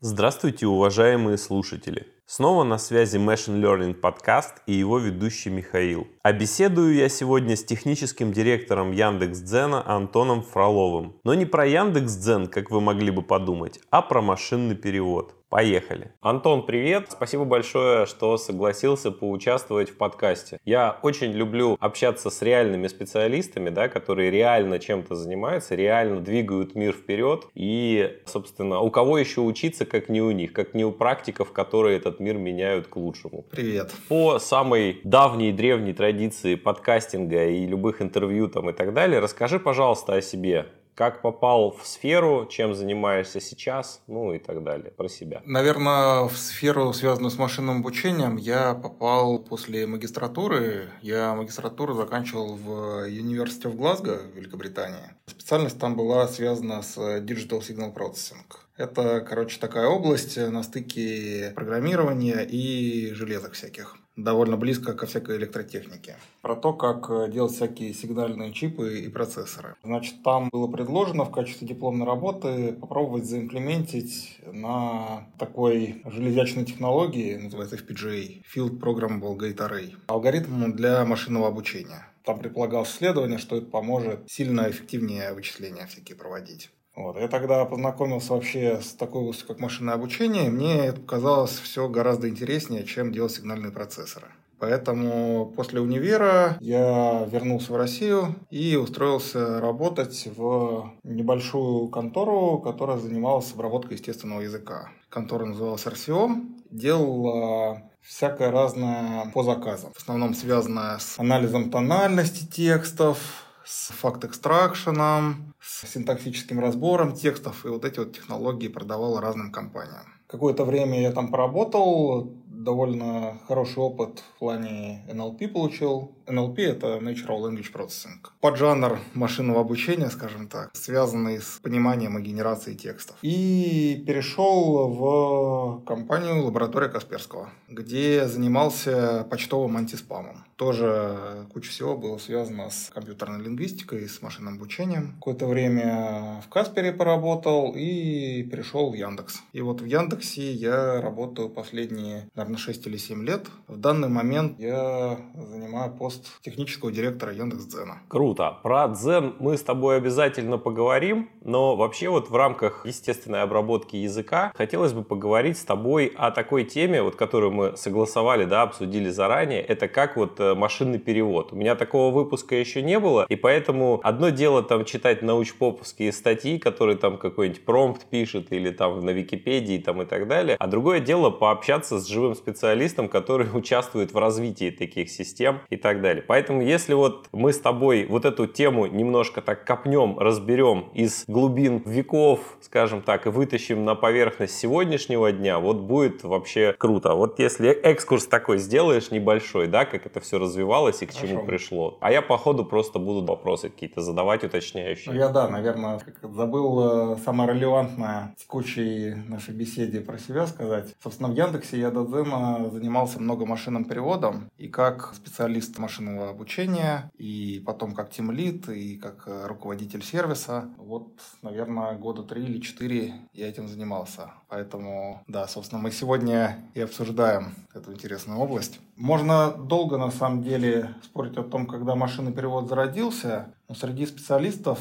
Здравствуйте, уважаемые слушатели! Снова на связи Machine Learning подкаст и его ведущий Михаил. А беседую я сегодня с техническим директором Яндекс.Дзена Антоном Фроловым. Но не про Яндекс.Дзен, как вы могли бы подумать, а про машинный перевод. Поехали. Антон, привет. Спасибо большое, что согласился поучаствовать в подкасте. Я очень люблю общаться с реальными специалистами, да, которые реально чем-то занимаются, реально двигают мир вперед. И, собственно, у кого еще учиться, как не у них, как не у практиков, которые этот мир меняют к лучшему. Привет. По самой давней древней традиции подкастинга и любых интервью там и так далее, расскажи, пожалуйста, о себе как попал в сферу, чем занимаешься сейчас, ну и так далее, про себя. Наверное, в сферу, связанную с машинным обучением, я попал после магистратуры. Я магистратуру заканчивал в университете в Глазго, Великобритании. Специальность там была связана с Digital Signal Processing. Это, короче, такая область на стыке программирования и железок всяких довольно близко ко всякой электротехнике. Про то, как э, делать всякие сигнальные чипы и процессоры. Значит, там было предложено в качестве дипломной работы попробовать заимплементить на такой железячной технологии, называется FPGA, Field Programmable Gate Array, алгоритм для машинного обучения. Там предполагалось исследование, что это поможет сильно эффективнее вычисления всякие проводить. Вот. Я тогда познакомился вообще с такой областью, как машинное обучение, мне это показалось все гораздо интереснее, чем делать сигнальные процессоры. Поэтому после универа я вернулся в Россию и устроился работать в небольшую контору, которая занималась обработкой естественного языка. Контора называлась RCO, делала всякое разное по заказам. В основном связанное с анализом тональности текстов, с факт-экстракшеном, с синтаксическим разбором текстов, и вот эти вот технологии продавал разным компаниям. Какое-то время я там поработал, довольно хороший опыт в плане NLP получил. NLP — это Natural Language Processing. Поджанр машинного обучения, скажем так, связанный с пониманием и генерацией текстов. И перешел в компанию лаборатория Касперского, где занимался почтовым антиспамом. Тоже куча всего было связано с компьютерной лингвистикой, с машинным обучением. Какое-то время в Каспере поработал и перешел в Яндекс. И вот в Яндексе я работаю последние, наверное, 6 или 7 лет. В данный момент я занимаю пост технического директора Яндекс.Дзена. Круто. Про Дзен мы с тобой обязательно поговорим, но вообще вот в рамках естественной обработки языка хотелось бы поговорить с тобой о такой теме, вот которую мы согласовали, да, обсудили заранее. Это как вот Э, машинный перевод. У меня такого выпуска еще не было, и поэтому одно дело там читать научпоповские статьи, которые там какой-нибудь промпт пишет или там на Википедии там и так далее, а другое дело пообщаться с живым специалистом, который участвует в развитии таких систем и так далее. Поэтому если вот мы с тобой вот эту тему немножко так копнем, разберем из глубин веков, скажем так, и вытащим на поверхность сегодняшнего дня, вот будет вообще круто. Вот если экскурс такой сделаешь небольшой, да, как это все развивалось и к Хорошо. чему пришло. А я по ходу просто буду вопросы какие-то задавать уточняющие. Ну, я, да, наверное, забыл э, самое релевантное в текущей нашей беседе про себя сказать. Собственно, в Яндексе я до Дзена занимался много машинным переводом и как специалист машинного обучения, и потом как тимлит, и как э, руководитель сервиса. Вот, наверное, года три или четыре я этим занимался. Поэтому, да, собственно, мы сегодня и обсуждаем эту интересную область. Можно долго, на самом деле, спорить о том, когда машинный перевод зародился, но среди специалистов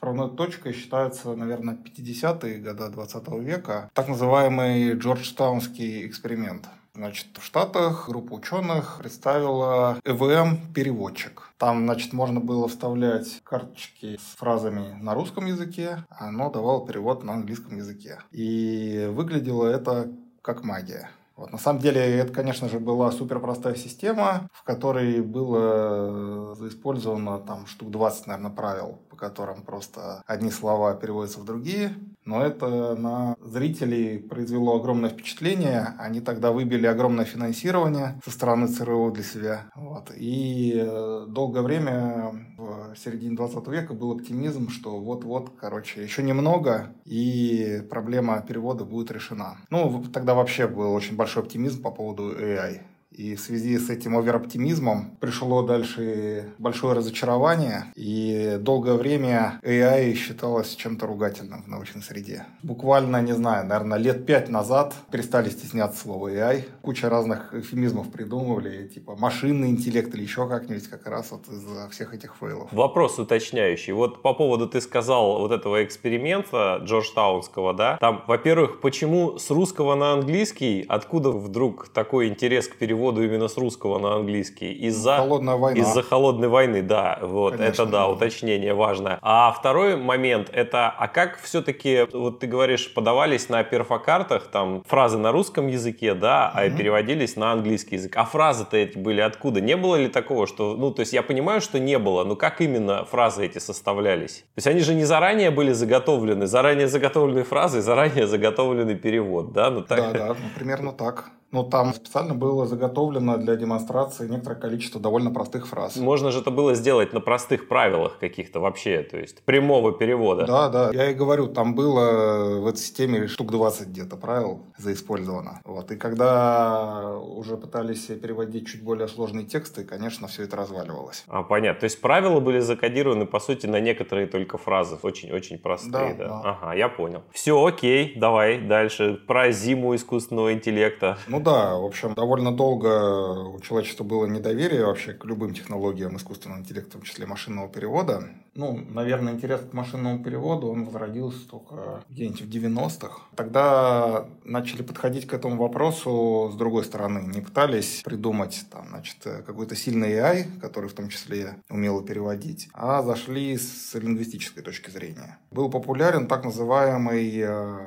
Правной точкой считается, наверное, 50-е годы 20 века, так называемый Джорджтаунский эксперимент. Значит, в Штатах группа ученых представила ЭВМ-переводчик. Там, значит, можно было вставлять карточки с фразами на русском языке, а оно давало перевод на английском языке. И выглядело это как магия. Вот. На самом деле, это, конечно же, была супер простая система, в которой было использовано там штук 20, наверное, правил, по которым просто одни слова переводятся в другие. Но это на зрителей произвело огромное впечатление. Они тогда выбили огромное финансирование со стороны ЦРУ для себя. Вот. И э, долгое время в середине 20 века был оптимизм, что вот-вот, короче, еще немного, и проблема перевода будет решена. Ну, тогда вообще был очень большой оптимизм по поводу AI. И в связи с этим овероптимизмом пришло дальше большое разочарование, и долгое время AI считалось чем-то ругательным в научной среде. Буквально, не знаю, наверное, лет пять назад перестали стесняться слова AI. Куча разных эфемизмов придумывали, типа машинный интеллект или еще как-нибудь, как раз вот из-за всех этих фейлов. Вопрос уточняющий. Вот по поводу, ты сказал, вот этого эксперимента Джорджтаунского, да? Там, во-первых, почему с русского на английский, откуда вдруг такой интерес к переводу переводу именно с русского на английский из-за холодной войны. Из-за холодной войны, да, вот Конечно, это да, да, уточнение важное. А второй момент это, а как все-таки, вот ты говоришь, подавались на перфокартах там фразы на русском языке, да, а переводились на английский язык. А фразы-то эти были откуда? Не было ли такого, что, ну, то есть я понимаю, что не было, но как именно фразы эти составлялись? То есть они же не заранее были заготовлены, заранее заготовленные фразы, заранее заготовленный перевод, да? Ну, так... Да, да, ну, примерно так. Ну, там специально было заготовлено для демонстрации некоторое количество довольно простых фраз. Можно же это было сделать на простых правилах каких-то вообще, то есть прямого перевода. Да, да. Я и говорю, там было в этой системе штук 20 где-то правил заиспользовано. Вот. И когда уже пытались переводить чуть более сложные тексты, конечно, все это разваливалось. А, понятно. То есть правила были закодированы, по сути, на некоторые только фразы. Очень-очень простые, да, да. да. Ага, я понял. Все, окей, давай дальше. Про зиму искусственного интеллекта. Ну, ну да, в общем, довольно долго у человечества было недоверие вообще к любым технологиям искусственного интеллекта, в числе машинного перевода. Ну, наверное, интерес к машинному переводу, он возродился только где-нибудь в 90-х. Тогда начали подходить к этому вопросу с другой стороны. Не пытались придумать там, значит, какой-то сильный AI, который в том числе умел переводить, а зашли с лингвистической точки зрения. Был популярен так называемый э,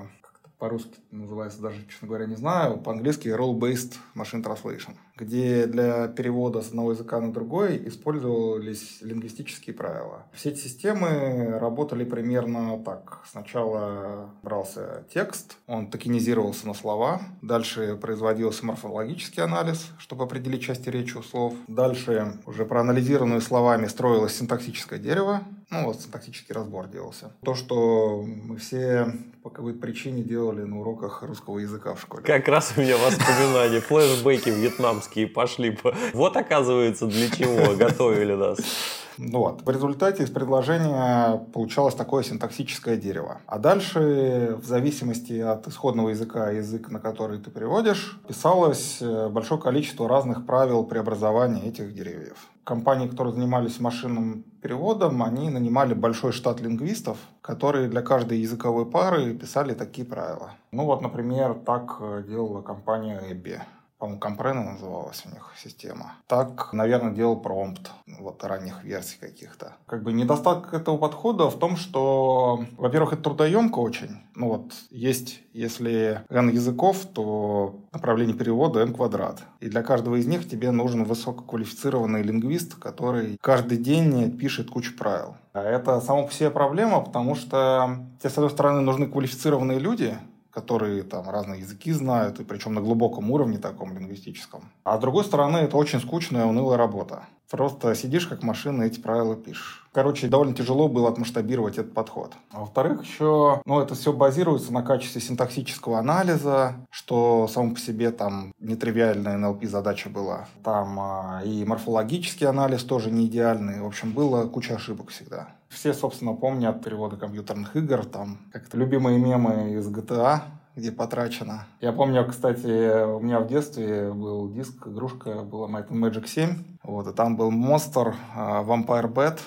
по-русски называется даже, честно говоря, не знаю, по-английски role-based machine translation, где для перевода с одного языка на другой использовались лингвистические правила. Все эти системы работали примерно так. Сначала брался текст, он токенизировался на слова, дальше производился морфологический анализ, чтобы определить части речи у слов. Дальше уже проанализированные словами строилось синтаксическое дерево, ну вот синтаксический разбор делался. То, что мы все по какой-то причине делали на уроках русского языка в школе. Как раз у меня воспоминания, флешбеки вьетнамские пошли. Вот оказывается для чего готовили нас. Вот. В результате из предложения получалось такое синтаксическое дерево. А дальше, в зависимости от исходного языка, язык, на который ты переводишь, писалось э, большое количество разных правил преобразования этих деревьев. Компании, которые занимались машинным переводом, они нанимали большой штат лингвистов, которые для каждой языковой пары писали такие правила. Ну вот, например, так э, делала компания Эбби по-моему, Компрена называлась у них система. Так, наверное, делал промпт вот ранних версий каких-то. Как бы недостаток этого подхода в том, что, во-первых, это трудоемко очень. Ну вот, есть, если n языков, то направление перевода n квадрат. И для каждого из них тебе нужен высококвалифицированный лингвист, который каждый день пишет кучу правил. А это само по себе проблема, потому что тебе, с одной стороны, нужны квалифицированные люди, которые там разные языки знают, и причем на глубоком уровне таком лингвистическом. А с другой стороны, это очень скучная, унылая работа. Просто сидишь как машина, эти правила пишешь. Короче, довольно тяжело было отмасштабировать этот подход. А во-вторых, еще, ну, это все базируется на качестве синтаксического анализа, что само по себе там нетривиальная NLP задача была. Там а, и морфологический анализ тоже не идеальный. В общем, было куча ошибок всегда. Все, собственно, помнят переводы компьютерных игр, там как-то любимые мемы из GTA, где потрачено. Я помню, кстати, у меня в детстве был диск, игрушка была Magic 7, вот, и там был монстр uh, Vampire Bat,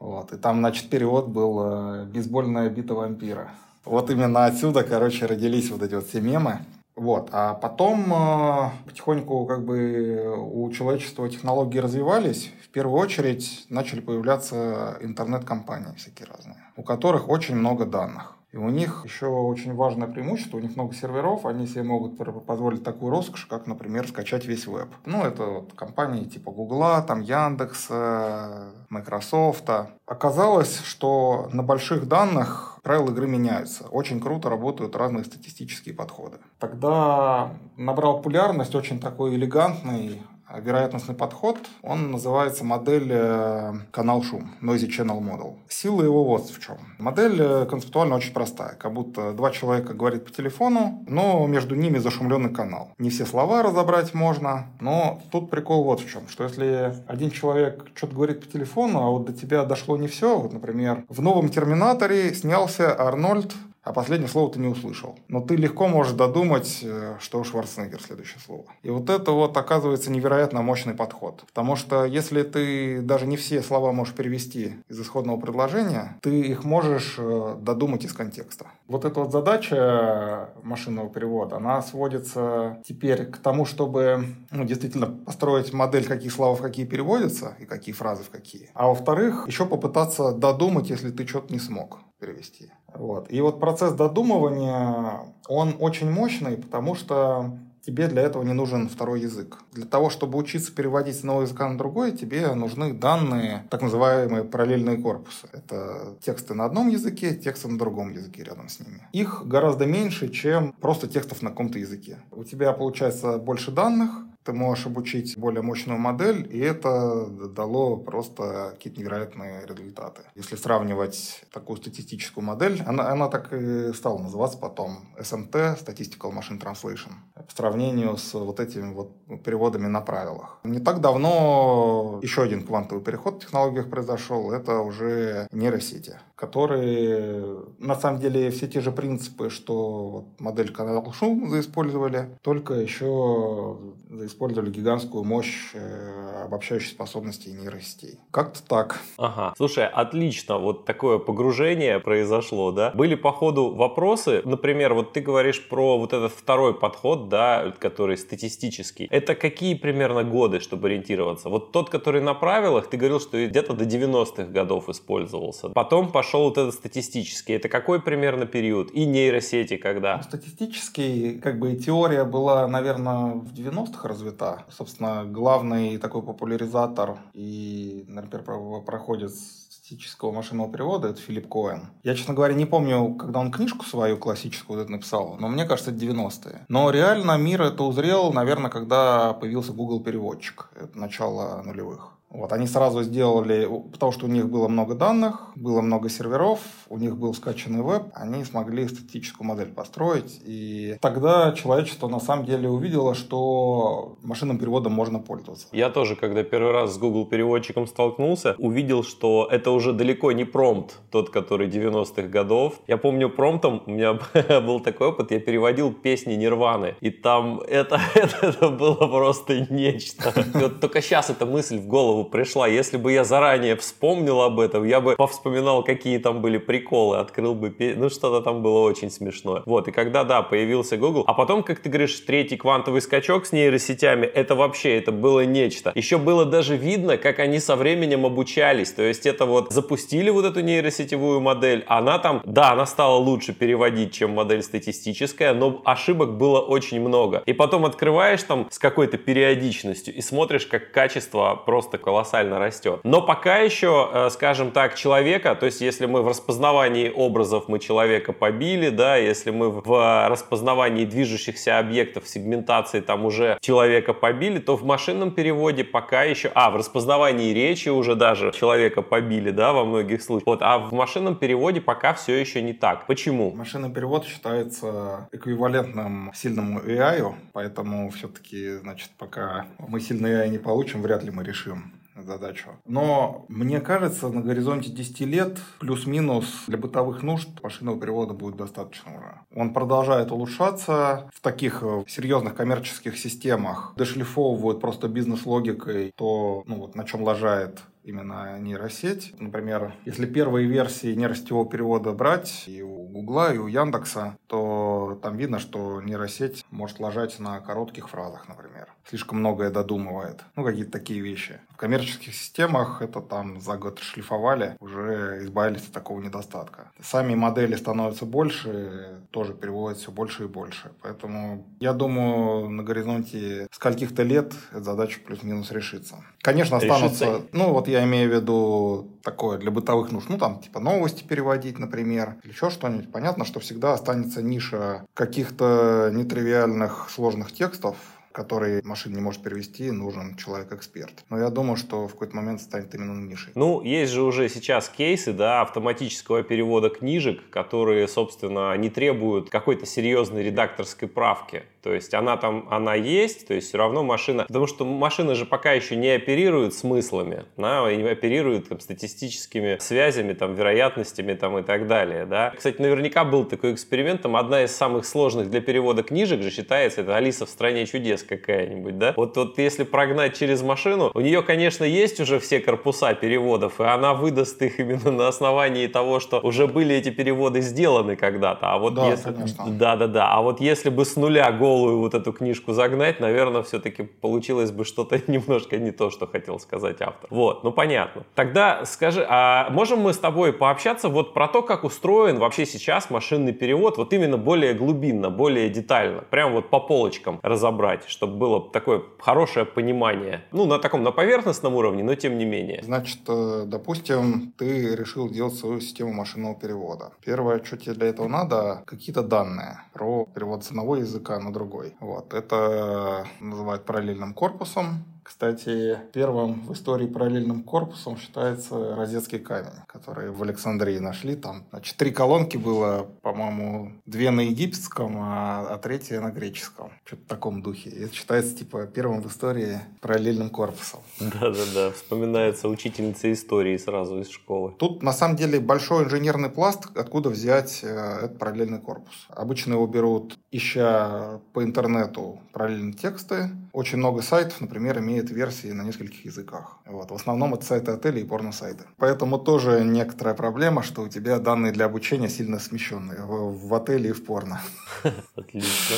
вот, и там, значит, перевод был uh, «Бейсбольная бита вампира». Вот именно отсюда, короче, родились вот эти вот все мемы. Вот. А потом э, потихоньку как бы у человечества технологии развивались. В первую очередь начали появляться интернет-компании всякие разные, у которых очень много данных. И у них еще очень важное преимущество, у них много серверов, они себе могут позволить такую роскошь, как, например, скачать весь веб. Ну, это вот компании типа Гугла, там Яндекса, Microsoft. Оказалось, что на больших данных правила игры меняются. Очень круто работают разные статистические подходы. Тогда набрал популярность очень такой элегантный вероятностный подход, он называется модель э, канал шум, Noisy Channel Model. Сила его вот в чем. Модель э, концептуально очень простая, как будто два человека говорят по телефону, но между ними зашумленный канал. Не все слова разобрать можно, но тут прикол вот в чем, что если один человек что-то говорит по телефону, а вот до тебя дошло не все, вот, например, в новом Терминаторе снялся Арнольд а последнее слово ты не услышал. Но ты легко можешь додумать, э, что у Шварценеггер следующее слово. И вот это вот оказывается невероятно мощный подход. Потому что если ты даже не все слова можешь перевести из исходного предложения, ты их можешь э, додумать из контекста. Вот эта вот задача машинного перевода, она сводится теперь к тому, чтобы ну, действительно построить модель, какие слова в какие переводятся и какие фразы в какие. А во-вторых, еще попытаться додумать, если ты что-то не смог перевести. Вот. И вот процесс додумывания, он очень мощный, потому что тебе для этого не нужен второй язык. Для того, чтобы учиться переводить с одного языка на другой, тебе нужны данные, так называемые параллельные корпусы. Это тексты на одном языке, тексты на другом языке рядом с ними. Их гораздо меньше, чем просто текстов на каком-то языке. У тебя получается больше данных, ты можешь обучить более мощную модель, и это дало просто какие-то невероятные результаты. Если сравнивать такую статистическую модель, она, она так и стала называться потом SMT, Statistical Machine Translation, по сравнению с вот этими вот переводами на правилах. Не так давно еще один квантовый переход в технологиях произошел, это уже нейросети, которые на самом деле все те же принципы, что вот модель канал шум заиспользовали, только еще использовали гигантскую мощь э, обобщающей способности нейросетей. Как-то так. Ага. Слушай, отлично. Вот такое погружение произошло, да? Были по ходу вопросы. Например, вот ты говоришь про вот этот второй подход, да, который статистический. Это какие примерно годы, чтобы ориентироваться? Вот тот, который на правилах, ты говорил, что где-то до 90-х годов использовался. Потом пошел вот этот статистический. Это какой примерно период? И нейросети когда? Ну, статистический, как бы теория была, наверное, в 90-х развита. Собственно, главный такой популяризатор и, например, проходит статистического машинного перевода, это Филипп Коэн. Я, честно говоря, не помню, когда он книжку свою классическую вот это написал, но мне кажется, это 90-е. Но реально мир это узрел, наверное, когда появился Google переводчик. Это начало нулевых. Вот, они сразу сделали, потому что у них было много данных, было много серверов, у них был скачанный веб, они смогли статическую модель построить. И тогда человечество на самом деле увидело, что машинным переводом можно пользоваться. Я тоже, когда первый раз с Google переводчиком столкнулся, увидел, что это уже далеко не промпт, тот, который 90-х годов. Я помню промптом, у меня был такой опыт, я переводил песни Нирваны, и там это, это, это было просто нечто. Вот только сейчас эта мысль в голову голову пришла. Если бы я заранее вспомнил об этом, я бы повспоминал, какие там были приколы, открыл бы, ну что-то там было очень смешное. Вот, и когда, да, появился Google, а потом, как ты говоришь, третий квантовый скачок с нейросетями, это вообще, это было нечто. Еще было даже видно, как они со временем обучались, то есть это вот запустили вот эту нейросетевую модель, она там, да, она стала лучше переводить, чем модель статистическая, но ошибок было очень много. И потом открываешь там с какой-то периодичностью и смотришь, как качество просто колоссально растет. Но пока еще, э, скажем так, человека, то есть если мы в распознавании образов мы человека побили, да, если мы в распознавании движущихся объектов, сегментации там уже человека побили, то в машинном переводе пока еще, а, в распознавании речи уже даже человека побили, да, во многих случаях. Вот, а в машинном переводе пока все еще не так. Почему? Машинный перевод считается эквивалентным сильному AI, поэтому все-таки, значит, пока мы сильный AI не получим, вряд ли мы решим задачу. Но мне кажется, на горизонте 10 лет плюс-минус для бытовых нужд машинного перевода будет достаточно уже. Он продолжает улучшаться в таких э, серьезных коммерческих системах, дошлифовывают просто бизнес-логикой то, ну, вот, на чем лажает именно нейросеть. Например, если первые версии нейросетевого перевода брать и у Гугла, и у Яндекса, то там видно, что нейросеть может ложать на коротких фразах, например. Слишком многое додумывает. Ну, какие-то такие вещи. В коммерческих системах это там за год шлифовали, уже избавились от такого недостатка. Сами модели становятся больше, тоже переводят все больше и больше. Поэтому я думаю, на горизонте скольких-то лет эта задача плюс-минус решится. Конечно, останутся... Решится. Ну, вот я имею в виду такое для бытовых нужд, ну там типа новости переводить, например, или еще что-нибудь. Понятно, что всегда останется ниша каких-то нетривиальных сложных текстов, который машина не может перевести, нужен человек-эксперт. Но я думаю, что в какой-то момент станет именно Мишей. Ну, есть же уже сейчас кейсы, да, автоматического перевода книжек, которые, собственно, не требуют какой-то серьезной редакторской правки. То есть она там, она есть, то есть все равно машина, потому что машина же пока еще не оперирует смыслами, да, и не оперирует там, статистическими связями, там, вероятностями там, и так далее. Да. Кстати, наверняка был такой эксперимент, там одна из самых сложных для перевода книжек же считается, это Алиса в стране чудес какая-нибудь, да. Вот, вот если прогнать через машину, у нее, конечно, есть уже все корпуса переводов, и она выдаст их именно на основании того, что уже были эти переводы сделаны когда-то. А вот да, если... конечно. Да, да, да. А вот если бы с нуля гол голую вот эту книжку загнать, наверное, все-таки получилось бы что-то немножко не то, что хотел сказать автор. Вот, ну понятно. Тогда скажи, а можем мы с тобой пообщаться вот про то, как устроен вообще сейчас машинный перевод, вот именно более глубинно, более детально, прям вот по полочкам разобрать, чтобы было такое хорошее понимание. Ну, на таком, на поверхностном уровне, но тем не менее. Значит, э, допустим, ты решил делать свою систему машинного перевода. Первое, что тебе для этого надо, какие-то данные про перевод с одного языка на другой другой. Вот. Это называют параллельным корпусом. Кстати, первым в истории параллельным корпусом считается розетский камень, который в Александрии нашли. Там, значит, три колонки было, по-моему, две на египетском, а, а третья на греческом. Что-то в таком духе. И это считается, типа, первым в истории параллельным корпусом. Да-да-да, вспоминается учительница истории сразу из школы. Тут, на самом деле, большой инженерный пласт, откуда взять э, этот параллельный корпус. Обычно его берут, ища по интернету параллельные тексты. Очень много сайтов, например, имеют имеет версии на нескольких языках. Вот. В основном это сайты отелей и порно-сайты. Поэтому тоже некоторая проблема, что у тебя данные для обучения сильно смещенные в, в отеле и в порно. Отлично.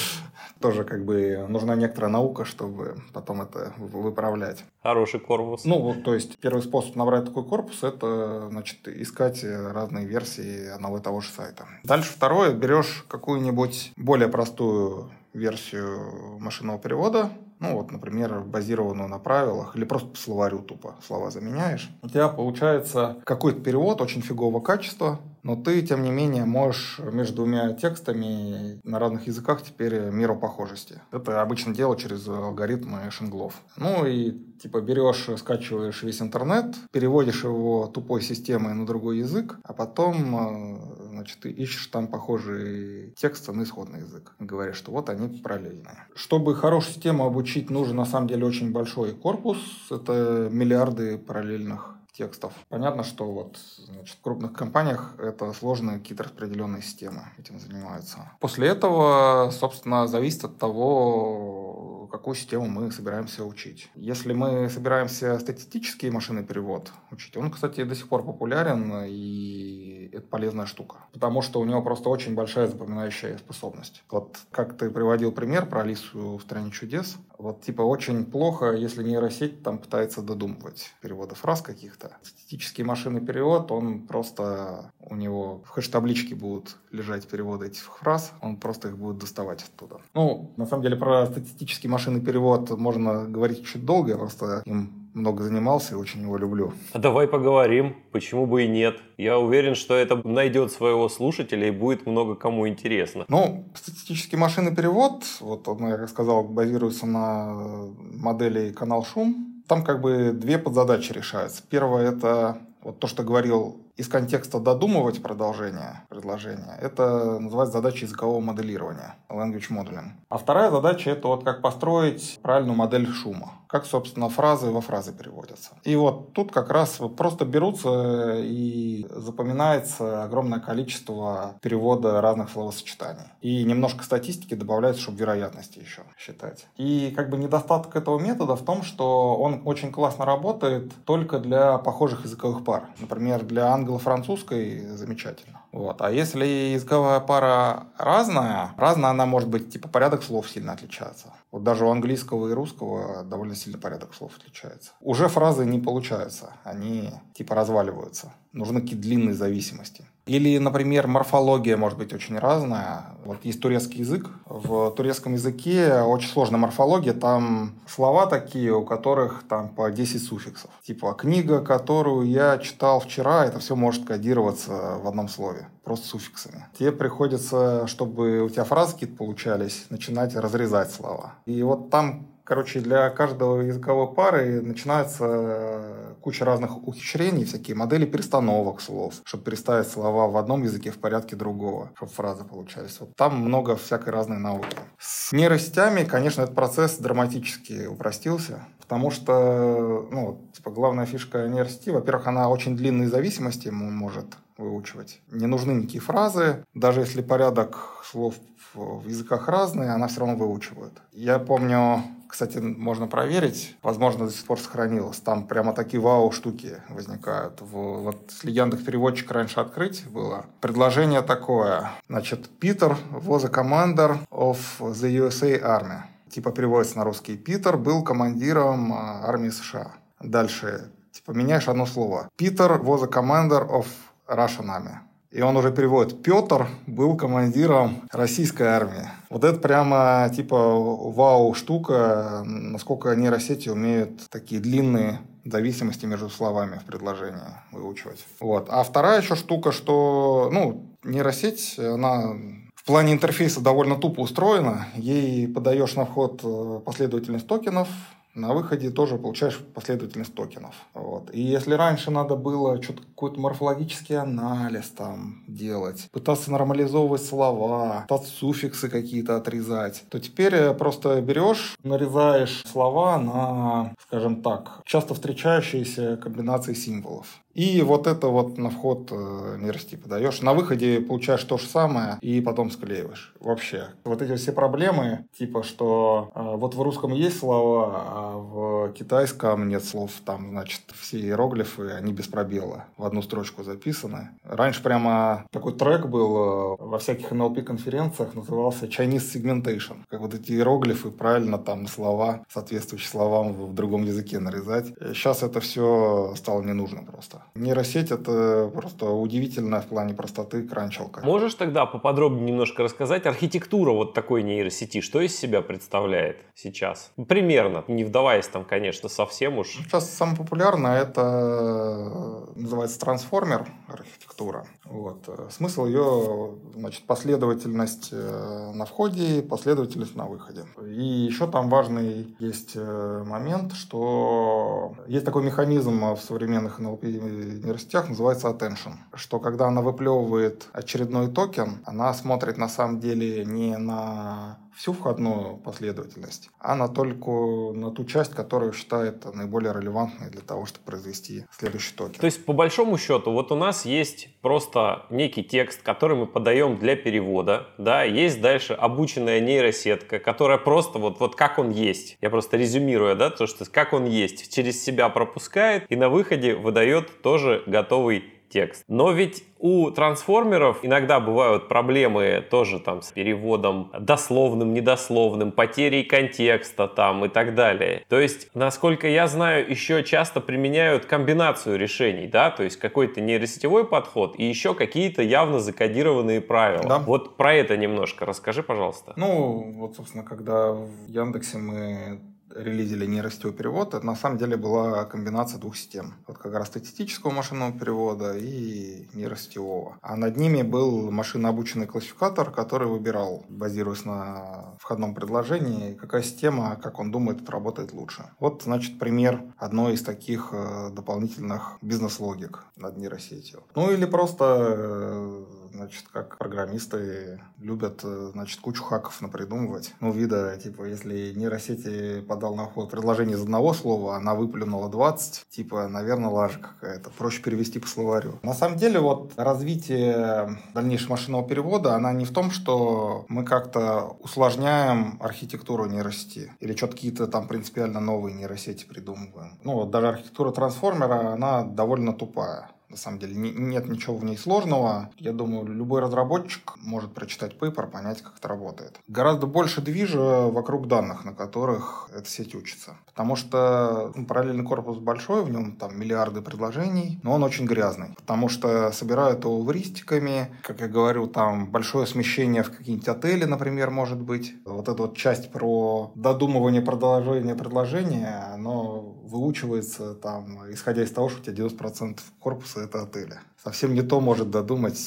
Тоже как бы нужна некоторая наука, чтобы потом это выправлять. Хороший корпус. Ну, вот, то есть первый способ набрать такой корпус – это, значит, искать разные версии одного и того же сайта. Дальше второе, берешь какую-нибудь более простую версию машинного перевода, ну вот, например, базированную на правилах, или просто по словарю тупо слова заменяешь, у тебя получается какой-то перевод очень фигового качества, но ты, тем не менее, можешь между двумя текстами на разных языках теперь меру похожести. Это обычно дело через алгоритмы Шинглов. Ну и типа берешь, скачиваешь весь интернет, переводишь его тупой системой на другой язык, а потом э, значит, ты ищешь там похожие тексты на исходный язык. Говоришь, что вот они параллельные. Чтобы хорошую систему обучить, нужен на самом деле очень большой корпус. Это миллиарды параллельных текстов. Понятно, что вот значит, в крупных компаниях это сложные какие-то распределенные системы этим занимаются. После этого, собственно, зависит от того, какую систему мы собираемся учить. Если мы собираемся статистический машинный перевод учить, он, кстати, до сих пор популярен и это полезная штука, потому что у него просто очень большая запоминающая способность. Вот как ты приводил пример про Алису в «Стране чудес», вот типа очень плохо, если нейросеть там пытается додумывать переводы фраз каких-то. Статистический машинный перевод, он просто, у него в хэш-табличке будут лежать переводы этих фраз, он просто их будет доставать оттуда. Ну, на самом деле, про статистический машинный перевод можно говорить чуть долго, просто им много занимался и очень его люблю. А давай поговорим, почему бы и нет. Я уверен, что это найдет своего слушателя и будет много кому интересно. Ну, статистический машинный перевод, вот он, я как сказал, базируется на модели канал шум, там как бы две подзадачи решаются. Первое – это вот то, что говорил из контекста додумывать продолжение предложения, это называется задача языкового моделирования, language modeling. А вторая задача это вот как построить правильную модель шума, как, собственно, фразы во фразы переводятся. И вот тут как раз вот просто берутся и запоминается огромное количество перевода разных словосочетаний. И немножко статистики добавляется, чтобы вероятности еще считать. И как бы недостаток этого метода в том, что он очень классно работает только для похожих языковых пар. Например, для англо-французской замечательно. Вот. А если языковая пара разная, разная она может быть, типа порядок слов сильно отличаться. Вот даже у английского и русского довольно сильно порядок слов отличается. Уже фразы не получаются, они типа разваливаются. Нужны какие-то длинные зависимости. Или, например, морфология может быть очень разная. Вот есть турецкий язык. В турецком языке очень сложная морфология. Там слова такие, у которых там по 10 суффиксов. Типа книга, которую я читал вчера, это все может кодироваться в одном слове. Просто суффиксами. Тебе приходится, чтобы у тебя фразы какие-то получались, начинать разрезать слова. И вот там Короче, для каждого языковой пары начинается э, куча разных ухищрений, всякие модели перестановок слов, чтобы переставить слова в одном языке в порядке другого, чтобы фразы получались. Вот там много всякой разной науки. С нейросетями, конечно, этот процесс драматически упростился, потому что, ну, типа, главная фишка нейросети, во-первых, она очень длинные зависимости может выучивать. Не нужны никакие фразы. Даже если порядок слов в языках разный, она все равно выучивает. Я помню, кстати, можно проверить, возможно, до сих пор сохранилось. Там прямо такие вау-штуки возникают. Вот если Яндекс переводчик раньше открыть было, предложение такое. Значит, Питер was a commander of the USA Army. Типа переводится на русский. Питер был командиром а, армии США. Дальше, типа, меняешь одно слово. Питер was a commander of Russian Army. И он уже переводит. Петр был командиром российской армии. Вот это прямо типа вау штука, насколько нейросети умеют такие длинные зависимости между словами в предложении выучивать. Вот. А вторая еще штука, что ну, нейросеть, она в плане интерфейса довольно тупо устроена. Ей подаешь на вход э, последовательность токенов, на выходе тоже получаешь последовательность токенов. Вот. И если раньше надо было что-то какой-то морфологический анализ там делать, пытаться нормализовывать слова, пытаться суффиксы какие-то отрезать, то теперь э, просто берешь, нарезаешь слова на, скажем так, часто встречающиеся комбинации символов. И вот это вот на вход э, нейросети подаешь. На выходе получаешь то же самое и потом склеиваешь. Вообще. Вот эти все проблемы, типа, что э, вот в русском есть слова, а в китайском нет слов. Там, значит, все иероглифы, они без пробела. В одну строчку записаны. Раньше прямо такой трек был э, во всяких NLP-конференциях, назывался Chinese Segmentation. Как вот эти иероглифы правильно там слова, соответствующие словам в другом языке нарезать. Сейчас это все стало не нужно просто. Нейросеть — это просто удивительная в плане простоты кранчелка. Можешь тогда поподробнее немножко рассказать архитектура вот такой нейросети, что из себя представляет сейчас? Примерно, не вдаваясь там, конечно, совсем уж. Сейчас самое популярное — это называется трансформер архитектура. Вот. Смысл ее, значит, последовательность э, на входе, последовательность на выходе. И еще там важный есть э, момент, что есть такой механизм в современных NLP нейросетях называется attention, что когда она выплевывает очередной токен, она смотрит на самом деле не на всю входную последовательность, а на только на ту часть, которую считает наиболее релевантной для того, чтобы произвести следующий токен. То есть, по большому счету, вот у нас есть просто некий текст, который мы подаем для перевода, да, есть дальше обученная нейросетка, которая просто вот, вот как он есть, я просто резюмирую, да, то, что как он есть, через себя пропускает и на выходе выдает тоже готовый текст. Но ведь у трансформеров иногда бывают проблемы тоже там с переводом дословным, недословным, потерей контекста там и так далее. То есть, насколько я знаю, еще часто применяют комбинацию решений, да, то есть какой-то нейросетевой подход и еще какие-то явно закодированные правила. Да. Вот про это немножко расскажи, пожалуйста. Ну, вот, собственно, когда в Яндексе мы релизили нейросетевой перевод, это на самом деле была комбинация двух систем. Вот как раз статистического машинного перевода и нейросетевого. А над ними был машинообученный классификатор, который выбирал, базируясь на входном предложении, какая система, как он думает, работает лучше. Вот, значит, пример одной из таких э, дополнительных бизнес-логик над нейросетью. Ну или просто э, значит, как программисты любят, э, значит, кучу хаков напридумывать. Ну, вида, типа, если нейросети подал на вход предложение из одного слова, она выплюнула 20, типа, наверное, лажа какая-то. Проще перевести по словарю. На самом деле, вот развитие дальнейшего машинного перевода, она не в том, что мы как-то усложняем архитектуру нейросети или что-то какие-то там принципиально новые нейросети придумываем. Ну, вот даже архитектура трансформера, она довольно тупая на самом деле не, нет ничего в ней сложного. Я думаю, любой разработчик может прочитать пейпер, понять, как это работает. Гораздо больше движа вокруг данных, на которых эта сеть учится. Потому что ну, параллельный корпус большой, в нем там миллиарды предложений, но он очень грязный. Потому что собирают его эвристиками, как я говорю, там большое смещение в какие-нибудь отели, например, может быть. Вот эта вот часть про додумывание продолжения предложения, оно выучивается там, исходя из того, что у тебя 90% корпуса это отели. Совсем не то может додумать,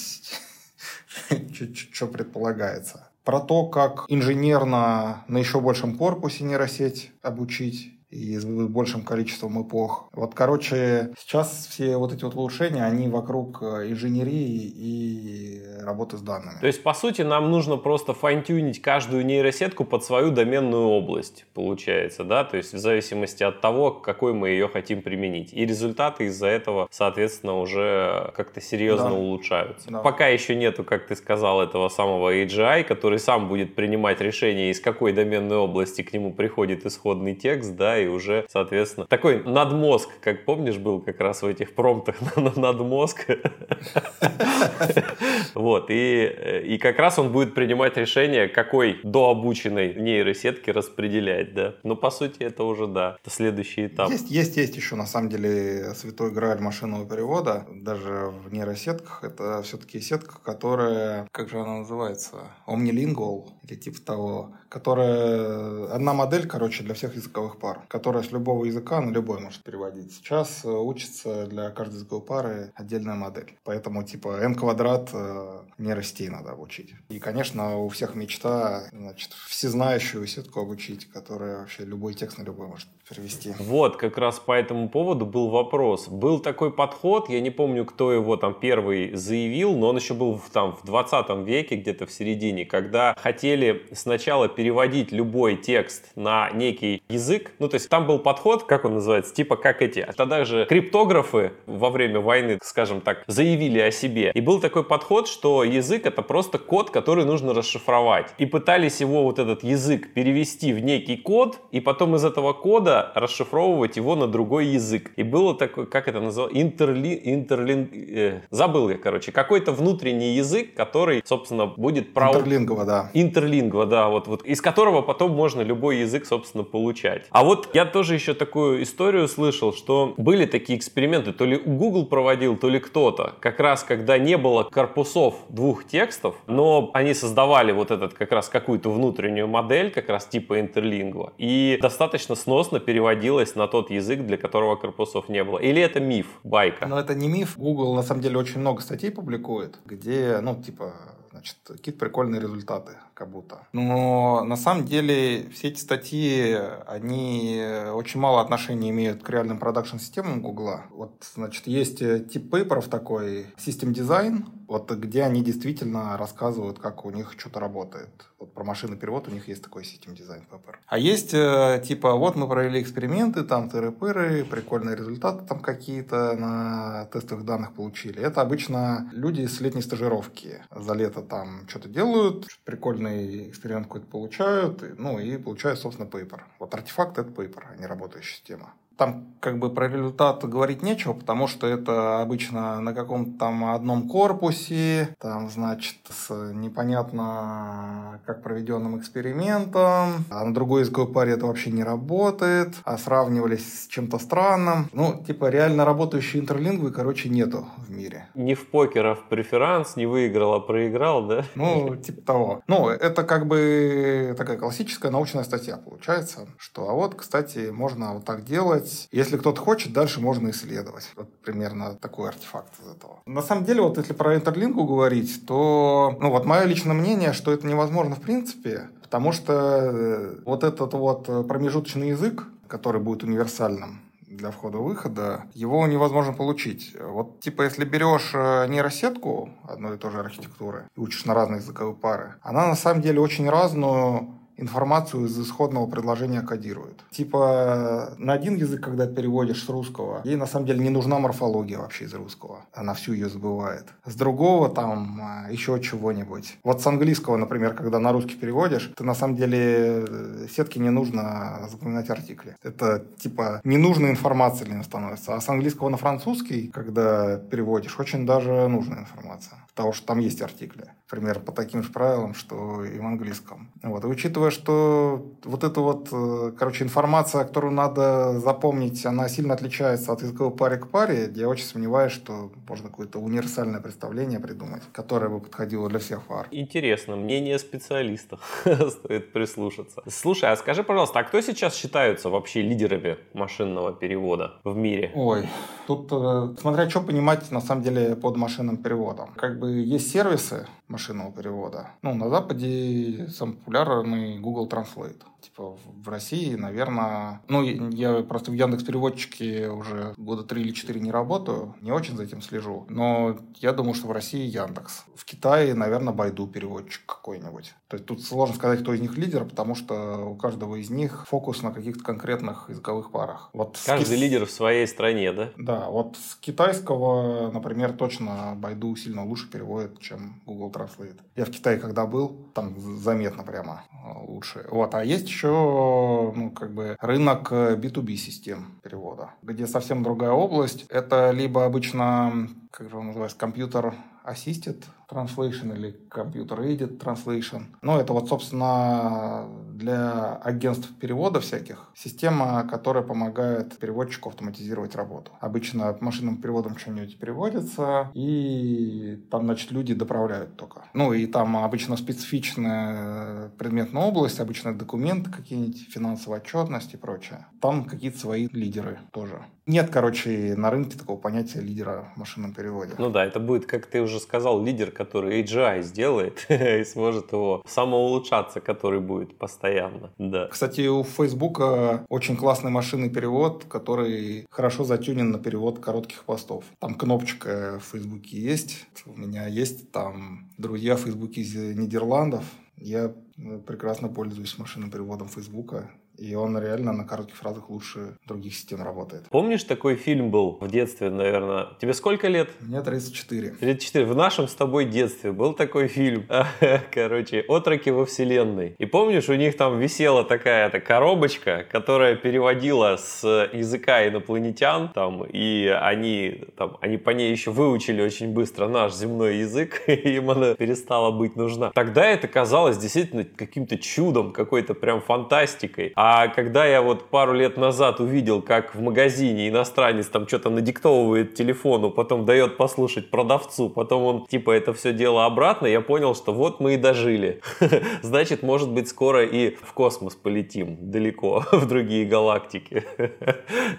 что предполагается. про то, как инженерно на еще большем корпусе нейросеть обучить и с большим количеством эпох. Вот, короче, сейчас все вот эти вот улучшения, они вокруг э, инженерии и работы с данными. То есть, по сути, нам нужно просто файн-тюнить каждую нейросетку под свою доменную область, получается, да? То есть, в зависимости от того, какой мы ее хотим применить. И результаты из-за этого, соответственно, уже как-то серьезно да. улучшаются. Да. Пока еще нету, как ты сказал, этого самого AGI, который сам будет принимать решение, из какой доменной области к нему приходит исходный текст, да, и уже, соответственно, такой надмозг, как помнишь, был как раз в этих промптах надмозг. Вот, и, и как раз он будет принимать решение, какой дообученной нейросетки распределять, да. Ну, по сути, это уже, да, это следующий этап. Есть, есть, есть еще, на самом деле, святой грааль машинного перевода, даже в нейросетках, это все-таки сетка, которая, как же она называется, omnilingual или типа того, которая одна модель, короче, для всех языковых пар, которая с любого языка на любой может переводить. Сейчас э, учится для каждой языковой пары отдельная модель. Поэтому типа n квадрат э, нейросетей надо обучить. И, конечно, у всех мечта, значит, всезнающую сетку обучить, которая вообще любой текст на любой может перевести. Вот, как раз по этому поводу был вопрос. Был такой подход, я не помню, кто его там первый заявил, но он еще был в, там в 20 веке, где-то в середине, когда хотели сначала переводить любой текст на некий язык. Ну, то есть там был подход, как он называется, типа как эти. А тогда же криптографы во время войны, скажем так, заявили о себе. И был такой подход, что язык это просто код, который нужно расшифровать. И пытались его вот этот язык перевести в некий код, и потом из этого кода расшифровывать его на другой язык. И было такое, как это называлось, интерли, интерлин, э, забыл я, короче, какой-то внутренний язык, который, собственно, будет... Прав... Интерлингва, да. Интерлингва, да, вот, вот из которого потом можно любой язык, собственно, получать. А вот я тоже еще такую историю слышал, что были такие эксперименты, то ли Google проводил, то ли кто-то, как раз когда не было корпусов двух текстов, но они создавали вот этот как раз какую-то внутреннюю модель, как раз типа интерлингва, и достаточно сносно переводилась на тот язык, для которого корпусов не было. Или это миф, байка? Но это не миф. Google на самом деле очень много статей публикует, где, ну, типа, значит, какие-то прикольные результаты, как будто. Но на самом деле все эти статьи, они очень мало отношения имеют к реальным продакшн-системам Гугла. Вот, значит, есть тип пейперов такой, System Design, вот где они действительно рассказывают, как у них что-то работает. Вот про машинный перевод у них есть такой System Design Paper. А есть э, типа, вот мы провели эксперименты, там тыры-пыры, прикольные результаты там какие-то на тестовых данных получили. Это обычно люди с летней стажировки за лето там что-то делают, прикольный эксперимент какой-то получают, ну и получают, собственно, paper. Вот артефакт — это paper, а не работающая система. Там как бы про результат говорить нечего, потому что это обычно на каком-то там одном корпусе, там, значит, с непонятно как проведенным экспериментом, а на другой языковой паре это вообще не работает, а сравнивались с чем-то странным. Ну, типа, реально работающей интерлингвы, короче, нету в мире. Не в покер, а в преферанс, не выиграл, а проиграл, да? Ну, типа того. Ну, это как бы такая классическая научная статья получается, что, а вот, кстати, можно вот так делать, исследовать. Если кто-то хочет, дальше можно исследовать. Вот примерно такой артефакт из этого. На самом деле, вот если про интерлингу говорить, то, ну вот мое личное мнение, что это невозможно в принципе, потому что э, вот этот вот промежуточный язык, который будет универсальным, для входа-выхода, его невозможно получить. Вот, типа, если берешь э, нейросетку одной и той же архитектуры и учишь на разные языковые пары, она на самом деле очень разную информацию из исходного предложения кодирует. Типа на один язык, когда переводишь с русского, ей на самом деле не нужна морфология вообще из русского. Она всю ее забывает. С другого там а, еще чего-нибудь. Вот с английского, например, когда на русский переводишь, ты на самом деле э, сетке не нужно запоминать артикли. Это типа ненужная информация для нее становится. А с английского на французский, когда переводишь, очень даже нужная информация. Потому что там есть артикли. Например, по таким же правилам, что и в английском. Вот. И учитывая учитывая, что вот эта вот, э, короче, информация, которую надо запомнить, она сильно отличается от языковой пары к паре, я очень сомневаюсь, что можно какое-то универсальное представление придумать, которое бы подходило для всех пар. Интересно, мнение специалистов. Стоит прислушаться. Слушай, а скажи, пожалуйста, а кто сейчас считаются вообще лидерами машинного перевода в мире? Ой, тут э, смотря что понимать на самом деле под машинным переводом. Как бы есть сервисы машинного перевода. Ну, на Западе самый популярный Google Translate. Типа в России, наверное... Ну, я просто в Яндекс переводчике уже года три или четыре не работаю, не очень за этим слежу. Но я думаю, что в России Яндекс. В Китае, наверное, Байду переводчик какой-нибудь. То есть тут сложно сказать, кто из них лидер, потому что у каждого из них фокус на каких-то конкретных языковых парах. Вот Каждый ки... лидер в своей стране, да? Да, вот с китайского, например, точно Байду сильно лучше переводит, чем Google Translate. Я в Китае когда был, там заметно прямо э, лучше. Вот. А есть еще ну, как бы рынок B2B э, систем перевода, где совсем другая область. Это либо обычно, как же он называется, компьютер Assisted Translation или Computer Aided Translation. Ну, это вот, собственно, для агентств перевода всяких система, которая помогает переводчику автоматизировать работу. Обычно машинным переводом что-нибудь переводится, и там, значит, люди доправляют только. Ну, и там обычно специфичная предметная область, обычно документы какие-нибудь, финансовая отчетность и прочее. Там какие-то свои лидеры тоже. Нет, короче, на рынке такого понятия лидера в машинном переводе. Ну да, это будет, как ты уже сказал, лидер, который AGI сделает и сможет его самоулучшаться, который будет постоянно. Да. Кстати, у Фейсбука очень классный машинный перевод, который хорошо затюнен на перевод коротких постов. Там кнопочка в Фейсбуке есть. У меня есть там друзья в Фейсбуке из Нидерландов. Я э, прекрасно пользуюсь машинным переводом Фейсбука. И он реально на коротких фразах лучше других систем работает. Помнишь, такой фильм был в детстве, наверное? Тебе сколько лет? Мне 34. 34. В нашем с тобой детстве был такой фильм. Короче, «Отроки во вселенной». И помнишь, у них там висела такая-то коробочка, которая переводила с языка инопланетян, там, и они, там, они по ней еще выучили очень быстро наш земной язык, и им она перестала быть нужна. Тогда это казалось действительно каким-то чудом, какой-то прям фантастикой. А а когда я вот пару лет назад увидел, как в магазине иностранец там что-то надиктовывает телефону, потом дает послушать продавцу, потом он типа это все дело обратно, я понял, что вот мы и дожили. Значит, может быть, скоро и в космос полетим далеко, в другие галактики.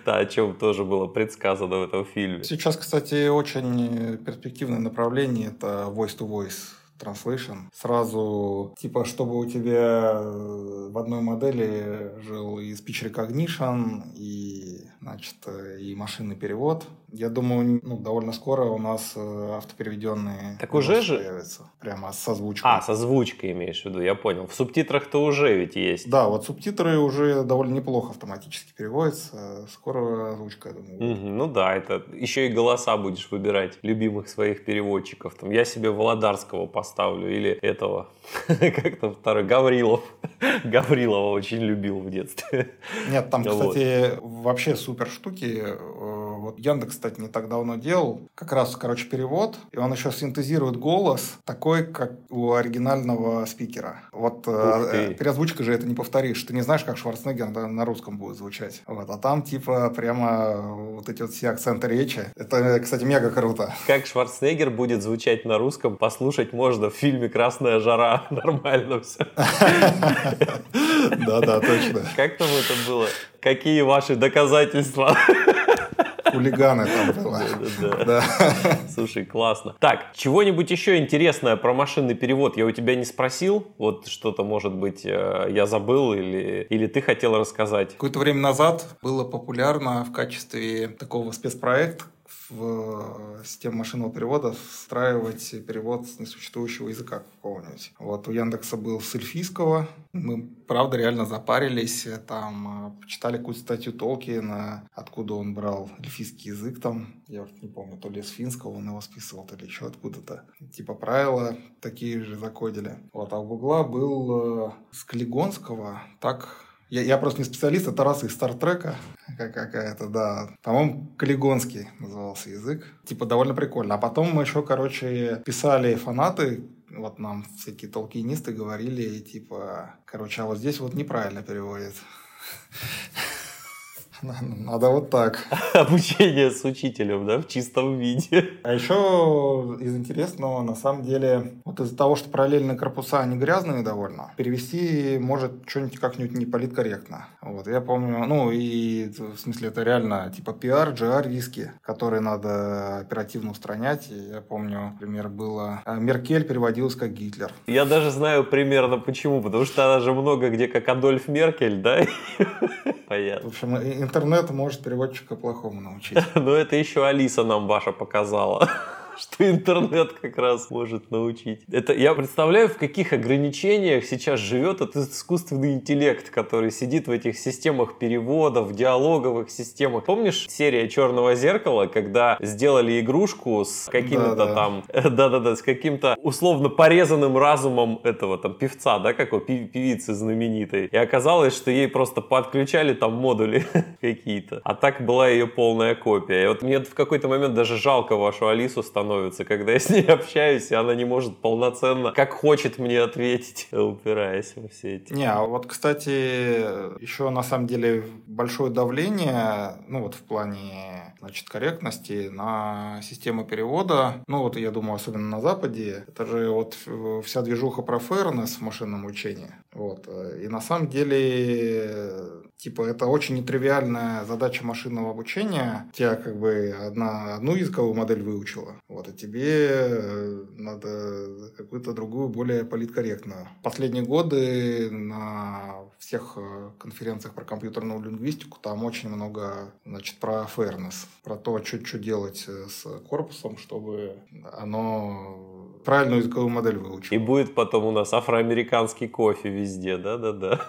Да, о чем тоже было предсказано в этом фильме. Сейчас, кстати, очень перспективное направление – это voice-to-voice Translation. Сразу, типа, чтобы у тебя э, в одной модели жил и speech recognition, и, значит, э, и машинный перевод. Я думаю, ну, довольно скоро у нас э, автопереведенные так уже же появятся. Прямо с озвучкой. А, с озвучкой имеешь в виду, я понял. В субтитрах-то уже ведь есть. Да, вот субтитры уже довольно неплохо автоматически переводятся. Скоро озвучка, я думаю. Угу, ну да, это еще и голоса будешь выбирать любимых своих переводчиков. Там я себе Володарского поставлю или этого, как там второй, Гаврилов. Гаврилова очень любил в детстве. Нет, там, кстати, вообще супер штуки. Э, вот Яндекс кстати, не так давно делал. Как раз, короче, перевод. И он еще синтезирует голос такой, как у оригинального спикера. Вот э, переозвучка же это не повторишь. Ты не знаешь, как Шварценеггер на, на русском будет звучать. Вот. А там, типа, прямо вот эти вот все акценты речи. Это, кстати, мега круто. Как Шварценеггер будет звучать на русском, послушать можно в фильме «Красная жара». Нормально все. Да-да, точно. Как там это было? Какие ваши доказательства? Хулиганы там было. Да. Слушай, классно. Так, чего-нибудь еще интересное про машинный перевод я у тебя не спросил? Вот что-то, может быть, э, я забыл или, или ты хотел рассказать? Какое-то время назад было популярно в качестве такого спецпроекта в систему машинного перевода встраивать перевод с несуществующего языка какого-нибудь. Вот у Яндекса был с эльфийского. Мы, правда, реально запарились. Там э, почитали какую-то статью Толкина, откуда он брал эльфийский язык там. Я не помню, то ли с финского он его списывал, то ли еще откуда-то. Типа правила такие же закодили. Вот, а у Гугла был э, с Калигонского так я, я просто не специалист, это раса из Стартрека какая-то, да. По-моему, Каллигонский назывался язык. Типа довольно прикольно. А потом мы еще, короче, писали фанаты вот нам всякие толкинисты говорили, типа, короче, а вот здесь вот неправильно переводит. Надо вот так. Обучение с учителем, да, в чистом виде. А еще из интересного, на самом деле, вот из-за того, что параллельные корпуса, они грязные довольно, перевести может что-нибудь как-нибудь не политкорректно. Вот, я помню, ну, и в смысле это реально типа PR, GR риски, которые надо оперативно устранять. И я помню, например, было а, Меркель переводилась как Гитлер. Я даже знаю примерно почему, потому что она же много где как Адольф Меркель, да? Понятно. В общем, интернет может переводчика плохому научить. Но это еще Алиса нам ваша показала что интернет как раз может научить. Это я представляю, в каких ограничениях сейчас живет этот искусственный интеллект, который сидит в этих системах переводов, диалоговых системах. Помнишь серия Черного зеркала, когда сделали игрушку с каким-то да, да. там, да-да-да, с каким-то условно порезанным разумом этого там певца, да, какой певицы знаменитой. И оказалось, что ей просто подключали там модули какие-то. А так была ее полная копия. И вот мне в какой-то момент даже жалко вашу Алису становится становится, когда я с ней общаюсь, и она не может полноценно, как хочет мне ответить, упираясь во все эти. Не, а вот, кстати, еще на самом деле большое давление, ну вот в плане, значит, корректности на систему перевода, ну вот я думаю, особенно на Западе, это же вот вся движуха про fairness в машинном учении. Вот. И на самом деле Типа, это очень нетривиальная задача машинного обучения. Тебя как бы одна, одну языковую модель выучила, вот, а тебе э, надо какую-то другую, более политкорректную. Последние годы на всех э, конференциях про компьютерную лингвистику там очень много, значит, про fairness, про то, что, что делать э, с корпусом, чтобы оно правильную языковую модель выучил. И будет потом у нас афроамериканский кофе везде, да-да-да.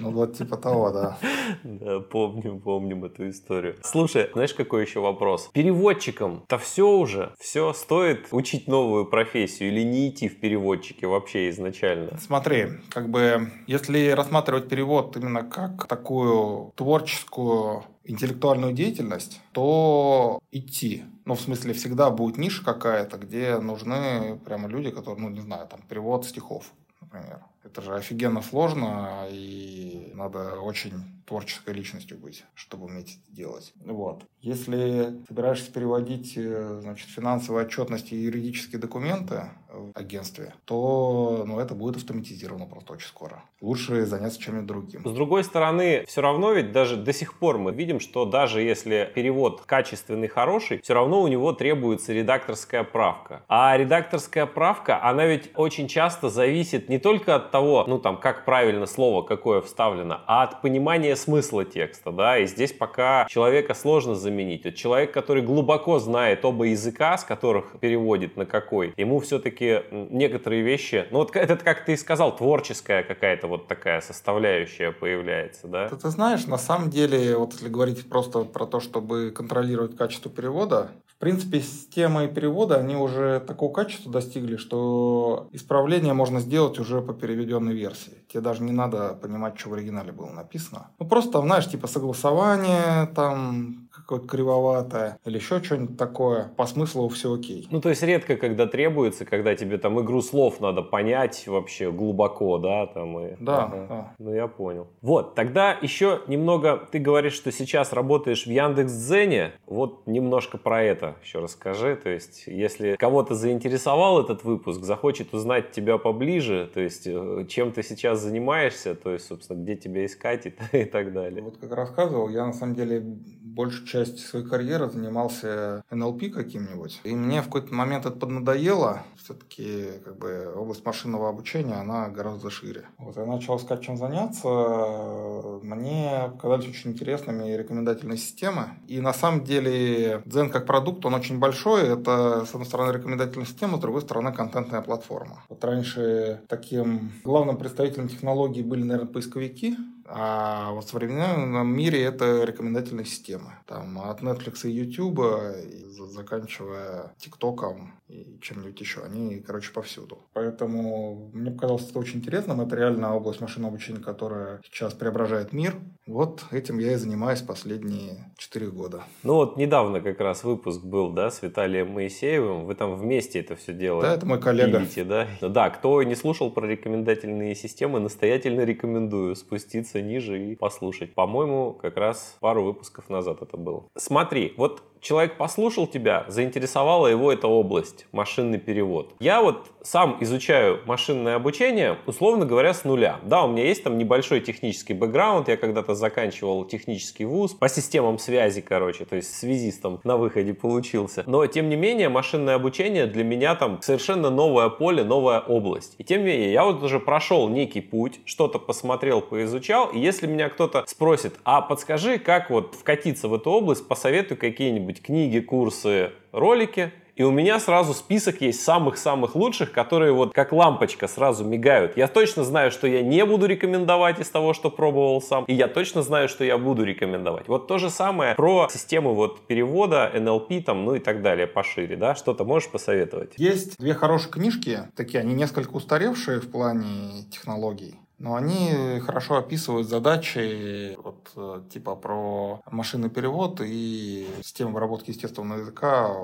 Ну вот типа того, да. Да, помним, помним эту историю. Слушай, знаешь, какой еще вопрос? Переводчикам-то все уже, все стоит учить новую профессию или не идти в переводчики вообще изначально? Смотри, как бы, если рассматривать перевод именно как такую творческую интеллектуальную деятельность, то идти. Ну, в смысле, всегда будет ниша какая-то, где нужны прямо люди, которые, ну, не знаю, там, перевод стихов, например. Это же офигенно сложно, и надо очень творческой личностью быть, чтобы уметь это делать. Вот. Если собираешься переводить э, значит, финансовые отчетности и юридические документы в агентстве, то ну, это будет автоматизировано просто очень скоро. Лучше заняться чем-нибудь другим. С другой стороны, все равно ведь даже до сих пор мы видим, что даже если перевод качественный, хороший, все равно у него требуется редакторская правка. А редакторская правка, она ведь очень часто зависит не только от того, ну там, как правильно слово какое вставлено, а от понимания смысла текста, да, и здесь пока человека сложно заменить. Вот человек, который глубоко знает оба языка, с которых переводит на какой, ему все-таки некоторые вещи, ну вот это, как ты и сказал, творческая какая-то вот такая составляющая появляется, да? Ты, ты знаешь, на самом деле, вот если говорить просто про то, чтобы контролировать качество перевода, принципе, системы перевода, они уже такого качества достигли, что исправление можно сделать уже по переведенной версии. Тебе даже не надо понимать, что в оригинале было написано. Ну, просто там, знаешь, типа согласование, там какое-то кривоватое или еще что-нибудь такое. По смыслу все окей. Ну, то есть редко, когда требуется, когда тебе там игру слов надо понять вообще глубоко, да, там и... Да, ага. да. Ну, я понял. Вот, тогда еще немного, ты говоришь, что сейчас работаешь в Яндекс.Дзене, вот немножко про это еще расскажи, то есть если кого-то заинтересовал этот выпуск, захочет узнать тебя поближе, то есть э, чем ты сейчас занимаешься, то есть, собственно, где тебя искать и, и так далее. Вот как рассказывал, я на самом деле большую часть своей карьеры занимался НЛП каким-нибудь. И мне в какой-то момент это поднадоело. Все-таки как бы область машинного обучения, она гораздо шире. Вот я начал искать, чем заняться. Мне показались очень интересными рекомендательные системы. И на самом деле Zen как продукт, он очень большой. Это, с одной стороны, рекомендательная система, с другой стороны, контентная платформа. Вот раньше таким главным представителем технологий были, наверное, поисковики А в современном мире это рекомендательные системы. Там от Netflix и YouTube, заканчивая ТикТоком и чем-нибудь еще. Они, короче, повсюду. Поэтому мне показалось это очень интересным. Это реально область машинного обучения, которая сейчас преображает мир. Вот этим я и занимаюсь последние четыре года. Ну вот недавно как раз выпуск был, да, с Виталием Моисеевым. Вы там вместе это все делаете. Да, это мой коллега. Пилите, да? Да, кто не слушал про рекомендательные системы, настоятельно рекомендую спуститься ниже и послушать. По-моему, как раз пару выпусков назад это было. Смотри, вот человек послушал тебя, заинтересовала его эта область, машинный перевод. Я вот сам изучаю машинное обучение, условно говоря, с нуля. Да, у меня есть там небольшой технический бэкграунд, я когда-то заканчивал технический вуз по системам связи, короче, то есть связистом на выходе получился. Но, тем не менее, машинное обучение для меня там совершенно новое поле, новая область. И тем не менее, я вот уже прошел некий путь, что-то посмотрел, поизучал, и если меня кто-то спросит, а подскажи, как вот вкатиться в эту область, посоветуй какие-нибудь книги, курсы, ролики, и у меня сразу список есть самых-самых лучших, которые вот как лампочка сразу мигают. Я точно знаю, что я не буду рекомендовать из того, что пробовал сам. И я точно знаю, что я буду рекомендовать. Вот то же самое про систему вот перевода, NLP там, ну и так далее пошире, да? Что-то можешь посоветовать? Есть две хорошие книжки, такие, они несколько устаревшие в плане технологий. Но они хорошо описывают задачи вот, э, типа про машинный перевод и систему обработки естественного языка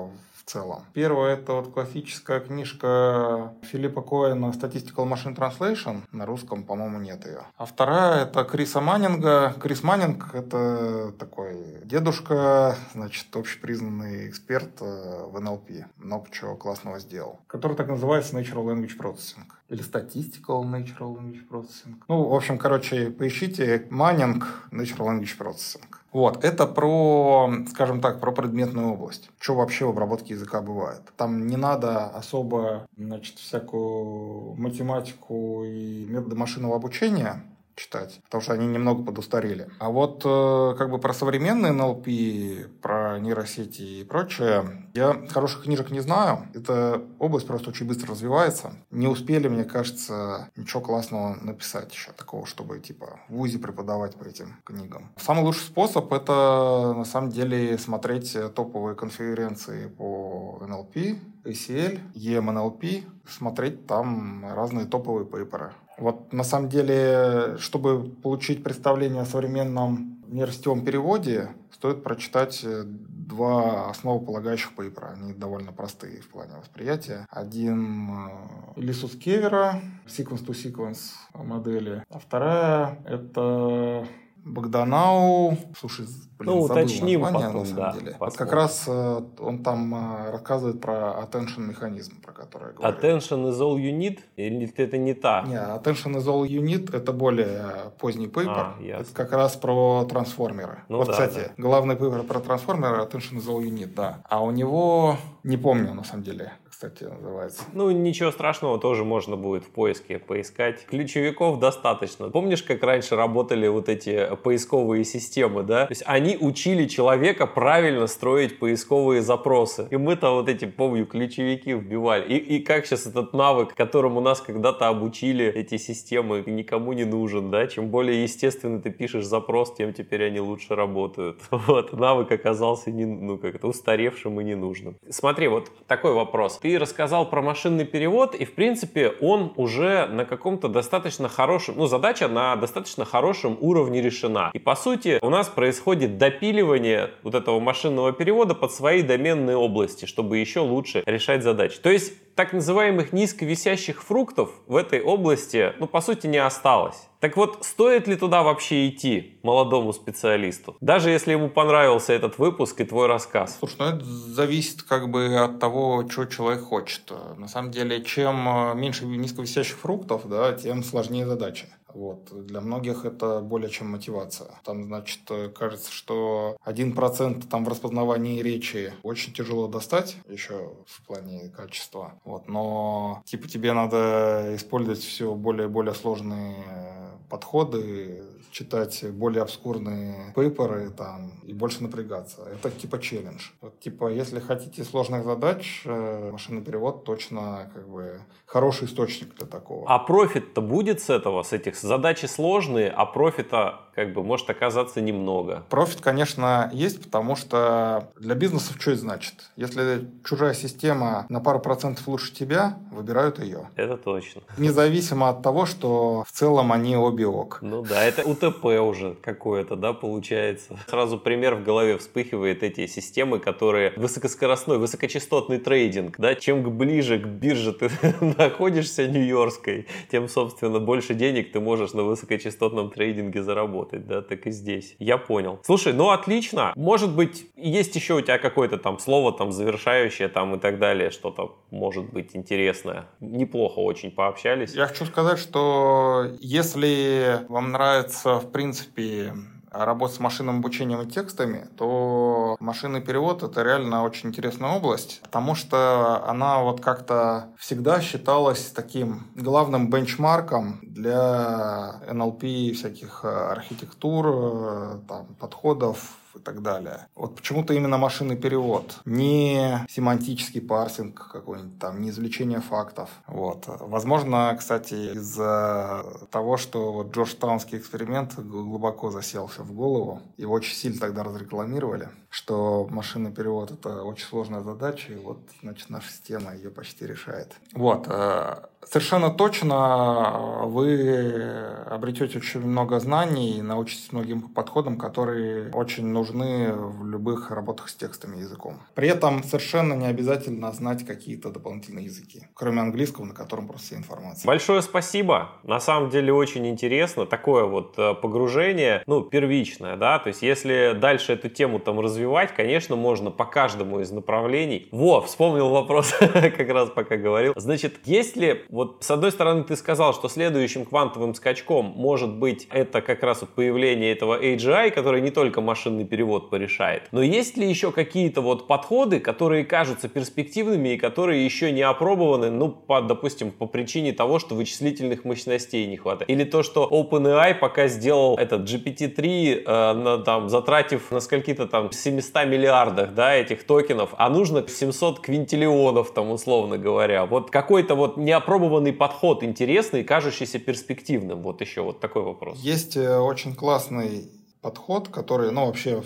целом. Первое это вот классическая книжка Филиппа Коэна Statistical Machine Translation. На русском, по-моему, нет ее. А вторая это Криса Маннинга. Крис Маннинг это такой дедушка, значит, общепризнанный эксперт э, в НЛП. Много чего классного сделал. Который так называется Natural Language Processing. Или Statistical Natural Language Processing. Ну, в общем, короче, поищите Маннинг Natural Language Processing. Вот, это про, скажем так, про предметную область. Что вообще в обработке языка бывает. Там не надо особо, значит, всякую математику и методы машинного обучения читать, потому что они немного подустарели. А вот э, как бы про современные NLP, про нейросети и прочее, я хороших книжек не знаю. Эта область просто очень быстро развивается. Не успели, мне кажется, ничего классного написать еще такого, чтобы типа в ВУЗе преподавать по этим книгам. Самый лучший способ это на самом деле смотреть топовые конференции по NLP, ACL, EMNLP, смотреть там разные топовые пейперы. Вот на самом деле, чтобы получить представление о современном нейросетевом переводе, стоит прочитать э, два основополагающих пейпера. Они довольно простые в плане восприятия. Один э, Лисус Кевера, sequence to sequence модели, а вторая это Богданау, слушай, блин, ну, забыл уточним название, потом, на самом да, деле. Посмотрим. Вот как раз э, он там э, рассказывает про attention механизм, про который я говорю. Attention is all you need? Или это не та? Не, attention is all you need это более поздний пейпер. А, ясно. это как раз про трансформеры. Ну вот, да, кстати, да. главный пейпер про трансформеры attention is all you need, да. А у него, не помню на самом деле, кстати, называется. Ну, ничего страшного, тоже можно будет в поиске поискать. Ключевиков достаточно. Помнишь, как раньше работали вот эти поисковые системы, да? То есть они учили человека правильно строить поисковые запросы. И мы-то вот эти, помню, ключевики вбивали. И, и как сейчас этот навык, которому нас когда-то обучили эти системы, никому не нужен, да? Чем более естественно ты пишешь запрос, тем теперь они лучше работают. Вот, навык оказался не, ну, как это, устаревшим и ненужным. Смотри, вот такой вопрос. Ты рассказал про машинный перевод, и, в принципе, он уже на каком-то достаточно хорошем, ну, задача на достаточно хорошем уровне решена. И, по сути, у нас происходит допиливание вот этого машинного перевода под свои доменные области, чтобы еще лучше решать задачи. То есть, так называемых низковисящих фруктов в этой области, ну, по сути, не осталось. Так вот, стоит ли туда вообще идти молодому специалисту? Даже если ему понравился этот выпуск и твой рассказ. Слушай, ну это зависит как бы от того, что человек хочет. На самом деле, чем э, меньше низковисящих фруктов, да, тем сложнее задача. Вот. Для многих это более чем мотивация. Там, значит, э, кажется, что один процент там в распознавании речи очень тяжело достать, еще в плане качества. Вот. Но типа тебе надо использовать все более и более сложные подходы, читать более обскурные пейперы там, и больше напрягаться. Это типа челлендж. Вот, типа, если хотите сложных задач, э, машинный перевод точно как бы хороший источник для такого. А профит-то будет с этого, с этих задачи сложные, а профита как бы может оказаться немного. Профит, конечно, есть, потому что для бизнеса что это значит? Если чужая система на пару процентов лучше тебя, выбирают ее. Это точно. Независимо от того, что в целом они обе ок. Ну да, это УТП уже какое-то, да, получается. Сразу пример в голове вспыхивает эти системы, которые высокоскоростной, высокочастотный трейдинг, да, чем ближе к бирже ты находишься нью-йоркской, тем, собственно, больше денег ты можешь на высокочастотном трейдинге заработать работать, да, так и здесь. Я понял. Слушай, ну отлично. Может быть, есть еще у тебя какое-то там слово там завершающее там и так далее, что-то может быть интересное. Неплохо очень пообщались. Я хочу сказать, что если вам нравится, в принципе, работать с машинным обучением и текстами, то машинный перевод это реально очень интересная область, потому что она вот как-то всегда считалась таким главным бенчмарком для NLP всяких э, архитектур, э, там, подходов и так далее. Вот почему-то именно машинный перевод, не семантический парсинг какой-нибудь там, не извлечение фактов. Вот. Возможно, кстати, из-за того, что вот Джорджтаунский эксперимент глубоко заселся в голову, его очень сильно тогда разрекламировали, что машинный перевод это очень сложная задача, и вот, значит, наша система ее почти решает. Вот. Э, совершенно точно вы обретете очень много знаний и научитесь многим подходам, которые очень нужны в любых работах с текстами языком. При этом совершенно не обязательно знать какие-то дополнительные языки, кроме английского, на котором просто вся информация. Большое спасибо. На самом деле очень интересно. Такое вот э, погружение, ну, первичное, да, то есть если дальше эту тему там развивать, конечно, можно по каждому из направлений. Во, вспомнил вопрос, как раз пока говорил. Значит, есть ли вот с одной стороны, ты сказал, что следующим квантовым скачком может быть это как раз вот появление этого AGI, который не только машинный перевод порешает. Но есть ли еще какие-то вот подходы, которые кажутся перспективными и которые еще не опробованы, ну, по, допустим, по причине того, что вычислительных мощностей не хватает? Или то, что OpenAI пока сделал этот GPT-3, э, на, там, затратив на скольки-то там 700 миллиардах, да, этих токенов, а нужно 700 квинтиллионов, там, условно говоря. Вот какой-то вот неопробованный подход интересный, кажущийся перспективным? Вот еще вот такой вопрос. Есть э, очень классный подход, который, ну, вообще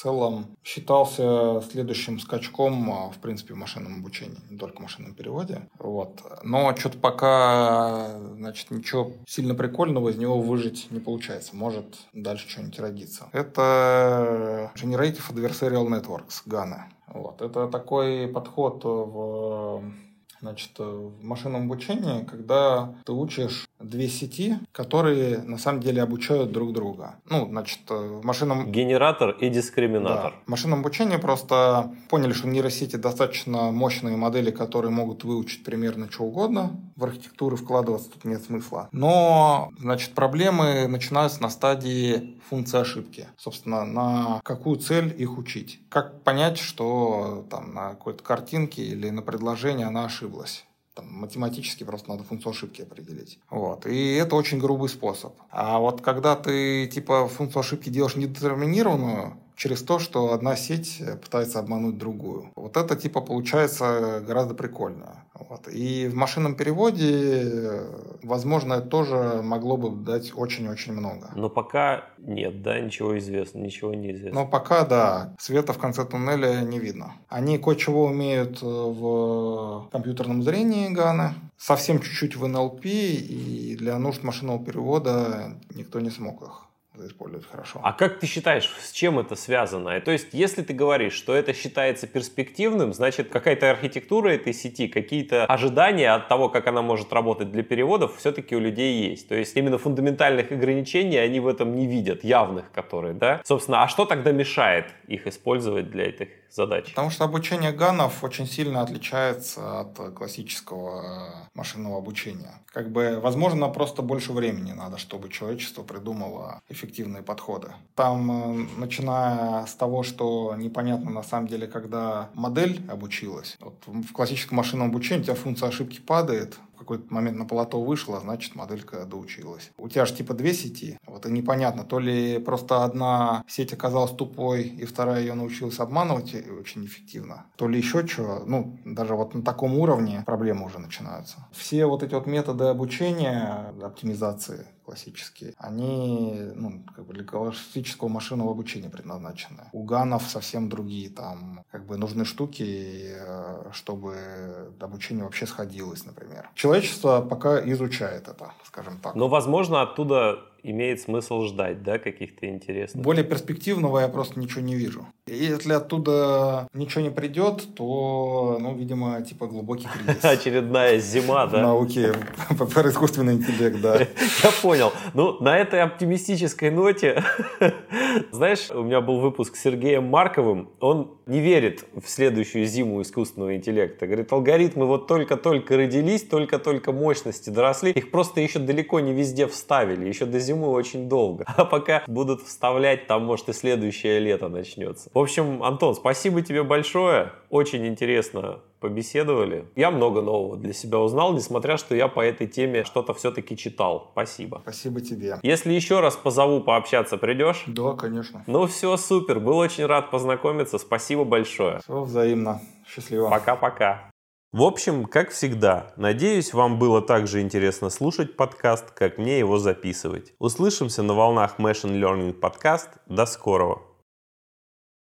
целом считался следующим скачком, а, в принципе, в машинном обучении, не только в машинном переводе. Вот. Но что-то пока, значит, ничего сильно прикольного из него выжить не получается. Может дальше что-нибудь родиться. Это Generative Adversarial Networks, GANA. Вот. Это такой подход в Значит, э, в машинном обучении, когда ты учишь две сети, которые на самом деле обучают друг друга. Ну, значит, э, в машинном... Генератор и дискриминатор. Да. В машинном обучении просто поняли, что нейросети достаточно мощные модели, которые могут выучить примерно что угодно. В архитектуру вкладываться тут нет смысла. Но, значит, проблемы начинаются на стадии функции ошибки. Собственно, на какую цель их учить. Как понять, что там на какой-то картинке или на предложении она ошиблась там, математически просто надо функцию ошибки определить. Вот. И это очень грубый способ. А вот когда ты типа функцию ошибки делаешь недетерминированную, через то, что одна сеть пытается обмануть другую. Вот это типа получается гораздо прикольно. Вот. И в машинном переводе, возможно, это тоже могло бы дать очень-очень много. Но пока нет, да, ничего известно, ничего не известно. Но пока, да, света в конце туннеля не видно. Они кое-чего умеют в компьютерном зрении Ганы, совсем чуть-чуть в NLP, и для нужд машинного перевода никто не смог их использовать хорошо. А как ты считаешь, с чем это связано? То есть, если ты говоришь, что это считается перспективным, значит, какая-то архитектура этой сети, какие-то ожидания от того, как она может работать для переводов, все-таки у людей есть. То есть, именно фундаментальных ограничений они в этом не видят, явных которые, да? Собственно, а что тогда мешает их использовать для этих задач? Потому что обучение ганов очень сильно отличается от классического машинного обучения. Как бы, возможно, просто больше времени надо, чтобы человечество придумало эффективные подходы. Там, э, начиная с того, что непонятно на самом деле, когда модель обучилась. Вот в классическом машинном обучении у тебя функция ошибки падает, какой-то момент на плато вышла, значит, моделька доучилась. У тебя же типа две сети, вот и непонятно, то ли просто одна сеть оказалась тупой, и вторая ее научилась обманывать очень эффективно, то ли еще что, ну, даже вот на таком уровне проблемы уже начинаются. Все вот эти вот методы обучения, оптимизации, классические, они ну, как бы для классического машинного обучения предназначены. У ганов совсем другие, там как бы нужны штуки, э, чтобы обучение вообще сходилось, например. Человечество пока изучает это, скажем так. Но, возможно, оттуда имеет смысл ждать, да, каких-то интересных. Более перспективного я просто ничего не вижу. Если оттуда ничего не придет, то, ну, видимо, типа глубокий кризис. Очередная зима, да? Науки про искусственный интеллект, да. Я понял. Ну, на этой оптимистической ноте, знаешь, у меня был выпуск с Сергеем Марковым, он не верит в следующую зиму искусственного интеллекта. Говорит, алгоритмы вот только-только родились, только-только мощности доросли, их просто еще далеко не везде вставили, еще до зимы очень долго. А пока будут вставлять, там, может, и следующее лето начнется. В общем, Антон, спасибо тебе большое. Очень интересно побеседовали. Я много нового для себя узнал, несмотря, что я по этой теме что-то все-таки читал. Спасибо. Спасибо тебе. Если еще раз позову пообщаться, придешь? Да, конечно. Ну все, супер. Был очень рад познакомиться. Спасибо большое. Все взаимно. Счастливо. Пока-пока. В общем, как всегда, надеюсь, вам было так же интересно слушать подкаст, как мне его записывать. Услышимся на волнах Machine Learning Podcast. До скорого!